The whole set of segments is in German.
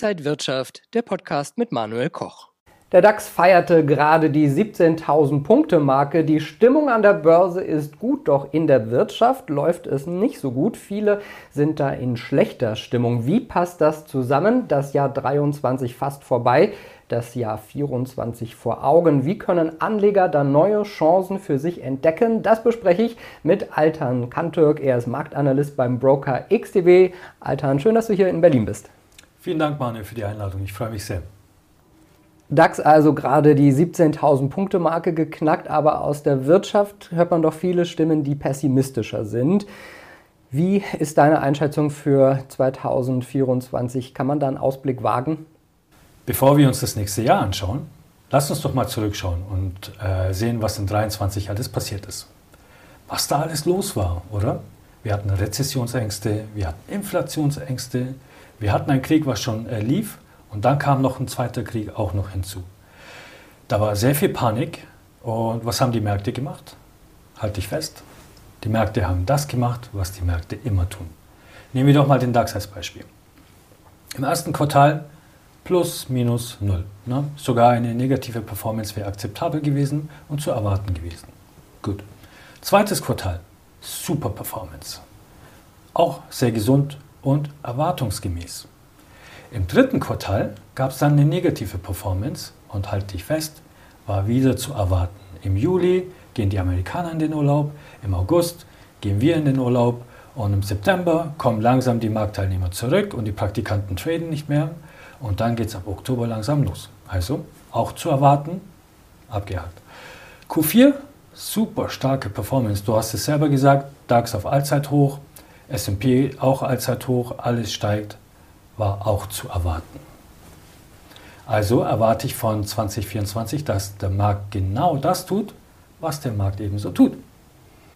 Inside Wirtschaft, der Podcast mit Manuel Koch. Der DAX feierte gerade die 17.000 Punkte Marke. Die Stimmung an der Börse ist gut, doch in der Wirtschaft läuft es nicht so gut. Viele sind da in schlechter Stimmung. Wie passt das zusammen? Das Jahr 23 fast vorbei, das Jahr 24 vor Augen. Wie können Anleger da neue Chancen für sich entdecken? Das bespreche ich mit Altan Kantürk. Er ist Marktanalyst beim Broker XTB. Altan, schön, dass du hier in Berlin bist. Vielen Dank, Manuel, für die Einladung. Ich freue mich sehr. DAX also gerade die 17.000 Punkte Marke geknackt, aber aus der Wirtschaft hört man doch viele Stimmen, die pessimistischer sind. Wie ist deine Einschätzung für 2024? Kann man da einen Ausblick wagen? Bevor wir uns das nächste Jahr anschauen, lass uns doch mal zurückschauen und äh, sehen, was in 2023 alles passiert ist. Was da alles los war, oder? Wir hatten Rezessionsängste, wir hatten Inflationsängste, wir hatten einen Krieg, was schon äh, lief und dann kam noch ein zweiter Krieg auch noch hinzu. Da war sehr viel Panik. Und was haben die Märkte gemacht? Halt dich fest. Die Märkte haben das gemacht, was die Märkte immer tun. Nehmen wir doch mal den DAX als Beispiel. Im ersten Quartal plus minus null. Ne? Sogar eine negative Performance wäre akzeptabel gewesen und zu erwarten gewesen. Gut. Zweites Quartal, super Performance. Auch sehr gesund und erwartungsgemäß. Im dritten Quartal gab es dann eine negative Performance und halt dich fest, war wieder zu erwarten. Im Juli gehen die Amerikaner in den Urlaub, im August gehen wir in den Urlaub und im September kommen langsam die Marktteilnehmer zurück und die Praktikanten traden nicht mehr und dann geht es ab Oktober langsam los. Also auch zu erwarten, abgehakt. Q4, super starke Performance. Du hast es selber gesagt, DAX auf Allzeithoch, SP auch Allzeithoch, alles steigt, war auch zu erwarten. Also erwarte ich von 2024, dass der Markt genau das tut, was der Markt ebenso tut.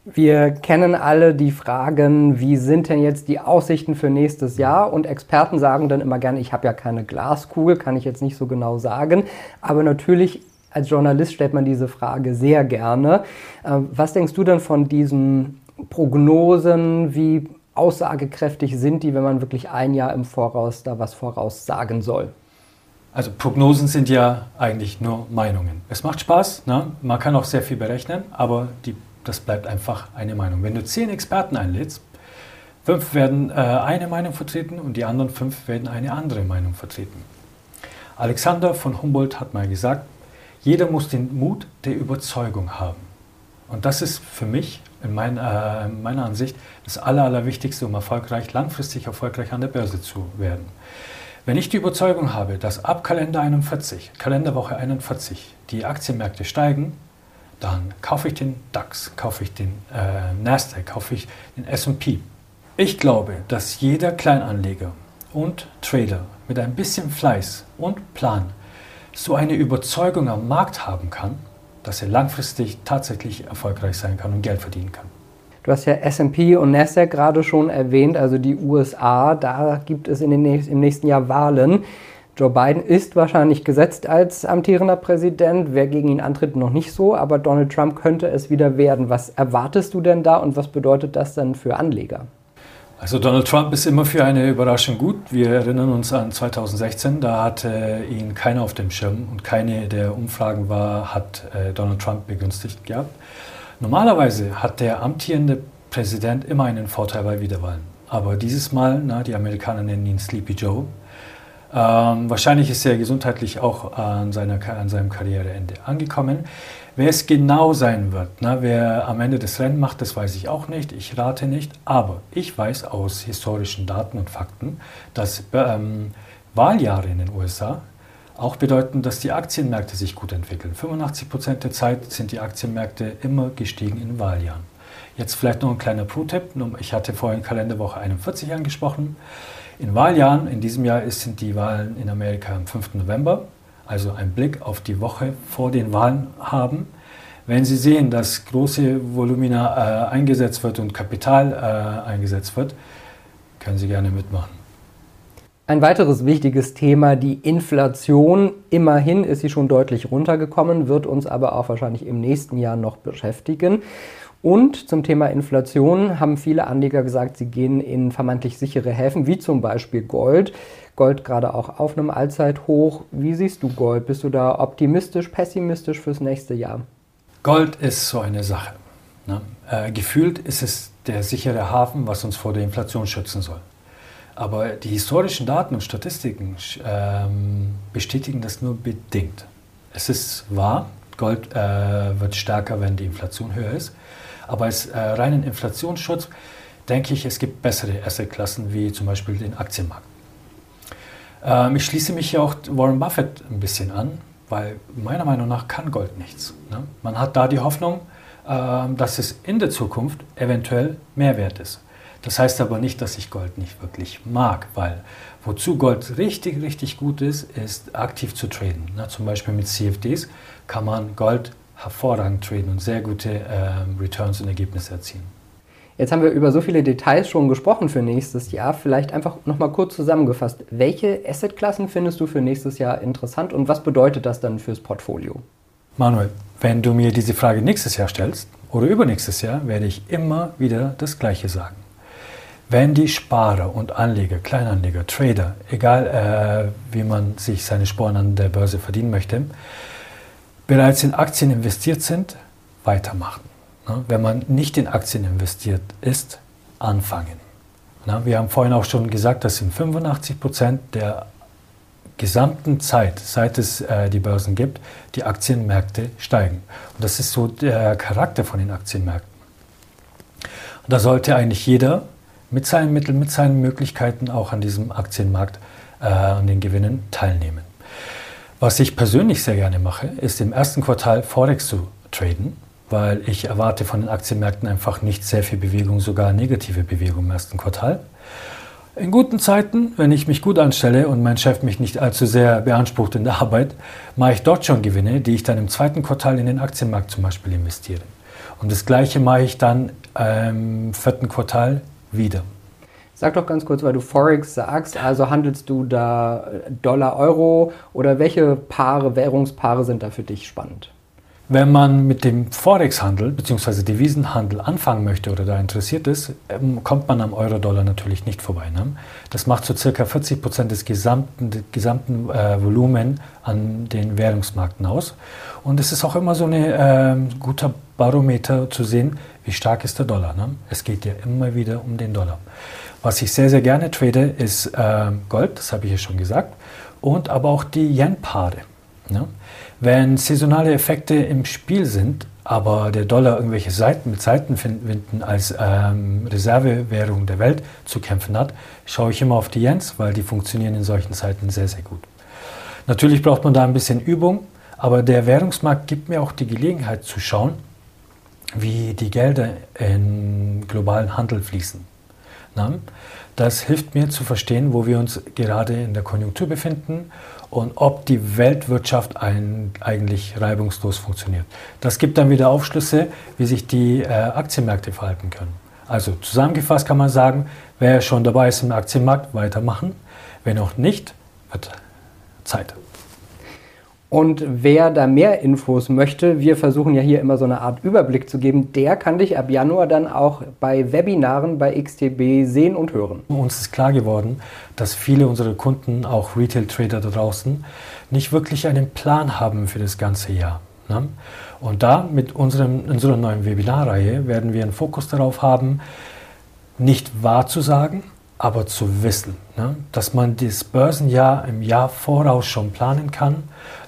Wir kennen alle die Fragen, wie sind denn jetzt die Aussichten für nächstes Jahr? Und Experten sagen dann immer gerne, ich habe ja keine Glaskugel, kann ich jetzt nicht so genau sagen. Aber natürlich als Journalist stellt man diese Frage sehr gerne. Äh, was denkst du denn von diesen Prognosen? Wie aussagekräftig sind die, wenn man wirklich ein Jahr im Voraus da was voraussagen soll? Also Prognosen sind ja eigentlich nur Meinungen. Es macht Spaß, ne? man kann auch sehr viel berechnen, aber die, das bleibt einfach eine Meinung. Wenn du zehn Experten einlädst, fünf werden äh, eine Meinung vertreten und die anderen fünf werden eine andere Meinung vertreten. Alexander von Humboldt hat mal gesagt, jeder muss den Mut der Überzeugung haben. Und das ist für mich in, mein, äh, in meiner Ansicht das Aller, Allerwichtigste, um erfolgreich, langfristig erfolgreich an der Börse zu werden. Wenn ich die Überzeugung habe, dass ab Kalender 41, Kalenderwoche 41, die Aktienmärkte steigen, dann kaufe ich den DAX, kaufe ich den äh, Nasdaq, kaufe ich den S&P. Ich glaube, dass jeder Kleinanleger und Trader mit ein bisschen Fleiß und Plan so eine Überzeugung am Markt haben kann, dass er langfristig tatsächlich erfolgreich sein kann und Geld verdienen kann. Du hast ja SP und Nasdaq gerade schon erwähnt, also die USA, da gibt es in den, im nächsten Jahr Wahlen. Joe Biden ist wahrscheinlich gesetzt als amtierender Präsident. Wer gegen ihn antritt, noch nicht so, aber Donald Trump könnte es wieder werden. Was erwartest du denn da und was bedeutet das dann für Anleger? Also Donald Trump ist immer für eine Überraschung gut. Wir erinnern uns an 2016, da hatte ihn keiner auf dem Schirm und keine der Umfragen war, hat äh, Donald Trump begünstigt gehabt. Normalerweise hat der amtierende Präsident immer einen Vorteil bei Wiederwahlen. Aber dieses Mal, na, die Amerikaner nennen ihn Sleepy Joe, ähm, wahrscheinlich ist er gesundheitlich auch an, seiner, an seinem Karriereende angekommen. Wer es genau sein wird, ne, wer am Ende das Rennen macht, das weiß ich auch nicht. Ich rate nicht. Aber ich weiß aus historischen Daten und Fakten, dass ähm, Wahljahre in den USA auch bedeuten, dass die Aktienmärkte sich gut entwickeln. 85 Prozent der Zeit sind die Aktienmärkte immer gestiegen in Wahljahren. Jetzt vielleicht noch ein kleiner Pro-Tipp. Ich hatte vorhin Kalenderwoche 41 angesprochen. In Wahljahren, in diesem Jahr sind die Wahlen in Amerika am 5. November also einen Blick auf die Woche vor den Wahlen haben. Wenn Sie sehen, dass große Volumina äh, eingesetzt wird und Kapital äh, eingesetzt wird, können Sie gerne mitmachen. Ein weiteres wichtiges Thema, die Inflation. Immerhin ist sie schon deutlich runtergekommen, wird uns aber auch wahrscheinlich im nächsten Jahr noch beschäftigen. Und zum Thema Inflation haben viele Anleger gesagt, sie gehen in vermeintlich sichere Häfen, wie zum Beispiel Gold. Gold gerade auch auf einem Allzeithoch. Wie siehst du Gold? Bist du da optimistisch, pessimistisch fürs nächste Jahr? Gold ist so eine Sache. Ne? Äh, gefühlt ist es der sichere Hafen, was uns vor der Inflation schützen soll. Aber die historischen Daten und Statistiken ähm, bestätigen das nur bedingt. Es ist wahr, Gold äh, wird stärker, wenn die Inflation höher ist. Aber als äh, reinen Inflationsschutz denke ich, es gibt bessere Assetklassen wie zum Beispiel den Aktienmarkt. Ähm, ich schließe mich hier auch Warren Buffett ein bisschen an, weil meiner Meinung nach kann Gold nichts. Ne? Man hat da die Hoffnung, äh, dass es in der Zukunft eventuell mehr wert ist. Das heißt aber nicht, dass ich Gold nicht wirklich mag, weil wozu Gold richtig, richtig gut ist, ist aktiv zu traden. Ne? Zum Beispiel mit CFDs kann man Gold hervorragend traden und sehr gute ähm, Returns und Ergebnisse erzielen. Jetzt haben wir über so viele Details schon gesprochen für nächstes Jahr. Vielleicht einfach nochmal kurz zusammengefasst. Welche Assetklassen findest du für nächstes Jahr interessant und was bedeutet das dann fürs Portfolio? Manuel, wenn du mir diese Frage nächstes Jahr stellst oder übernächstes Jahr, werde ich immer wieder das Gleiche sagen. Wenn die Sparer und Anleger, Kleinanleger, Trader, egal äh, wie man sich seine Sporen an der Börse verdienen möchte, bereits in Aktien investiert sind, weitermachen. Wenn man nicht in Aktien investiert ist, anfangen. Wir haben vorhin auch schon gesagt, dass in 85 Prozent der gesamten Zeit, seit es äh, die Börsen gibt, die Aktienmärkte steigen. Und das ist so der Charakter von den Aktienmärkten. Und da sollte eigentlich jeder mit seinen Mitteln, mit seinen Möglichkeiten auch an diesem Aktienmarkt, äh, an den Gewinnen teilnehmen. Was ich persönlich sehr gerne mache, ist im ersten Quartal Forex zu traden, weil ich erwarte von den Aktienmärkten einfach nicht sehr viel Bewegung, sogar negative Bewegung im ersten Quartal. In guten Zeiten, wenn ich mich gut anstelle und mein Chef mich nicht allzu sehr beansprucht in der Arbeit, mache ich dort schon Gewinne, die ich dann im zweiten Quartal in den Aktienmarkt zum Beispiel investiere. Und das Gleiche mache ich dann im vierten Quartal wieder. Sag doch ganz kurz, weil du Forex sagst, also handelst du da Dollar, Euro oder welche Paare, Währungspaare sind da für dich spannend? Wenn man mit dem Forex-Handel bzw. Devisenhandel anfangen möchte oder da interessiert ist, ähm, kommt man am Euro-Dollar natürlich nicht vorbei. Ne? Das macht so circa 40 Prozent des gesamten, des gesamten äh, Volumen an den Währungsmärkten aus. Und es ist auch immer so ein äh, guter Barometer zu sehen, wie stark ist der Dollar. Ne? Es geht ja immer wieder um den Dollar. Was ich sehr, sehr gerne trade, ist äh, Gold, das habe ich ja schon gesagt, und aber auch die Yen-Paare. Ne? Wenn saisonale Effekte im Spiel sind, aber der Dollar irgendwelche Seiten mit Seitenwinden als ähm, Reservewährung der Welt zu kämpfen hat, schaue ich immer auf die Yens, weil die funktionieren in solchen Zeiten sehr, sehr gut. Natürlich braucht man da ein bisschen Übung, aber der Währungsmarkt gibt mir auch die Gelegenheit zu schauen, wie die Gelder in globalen Handel fließen. Das hilft mir zu verstehen, wo wir uns gerade in der Konjunktur befinden und ob die Weltwirtschaft ein, eigentlich reibungslos funktioniert. Das gibt dann wieder Aufschlüsse, wie sich die äh, Aktienmärkte verhalten können. Also zusammengefasst kann man sagen, wer schon dabei ist im Aktienmarkt, weitermachen. Wer noch nicht, wird Zeit. Und wer da mehr Infos möchte, wir versuchen ja hier immer so eine Art Überblick zu geben, der kann dich ab Januar dann auch bei Webinaren bei XTB sehen und hören. Uns ist klar geworden, dass viele unserer Kunden, auch Retail-Trader da draußen, nicht wirklich einen Plan haben für das ganze Jahr. Ne? Und da mit unserem, unserer neuen Webinarreihe werden wir einen Fokus darauf haben, nicht wahr zu sagen, aber zu wissen, ne? dass man das Börsenjahr im Jahr voraus schon planen kann.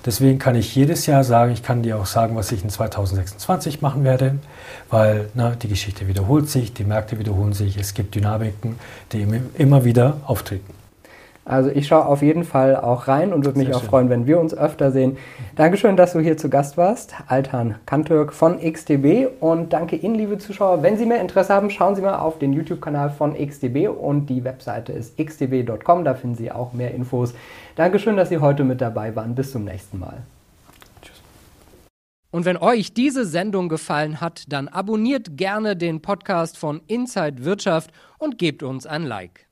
Deswegen kann ich jedes Jahr sagen, ich kann dir auch sagen, was ich in 2026 machen werde, weil ne, die Geschichte wiederholt sich, die Märkte wiederholen sich, es gibt Dynamiken, die immer wieder auftreten. Also ich schaue auf jeden Fall auch rein und würde mich Sehr auch schön. freuen, wenn wir uns öfter sehen. Dankeschön, dass du hier zu Gast warst, Altan Kantürk von XDB und danke Ihnen, liebe Zuschauer. Wenn Sie mehr Interesse haben, schauen Sie mal auf den YouTube-Kanal von XDB und die Webseite ist xdb.com, da finden Sie auch mehr Infos. Dankeschön, dass Sie heute mit dabei waren. Bis zum nächsten Mal. Tschüss. Und wenn euch diese Sendung gefallen hat, dann abonniert gerne den Podcast von Inside Wirtschaft und gebt uns ein Like.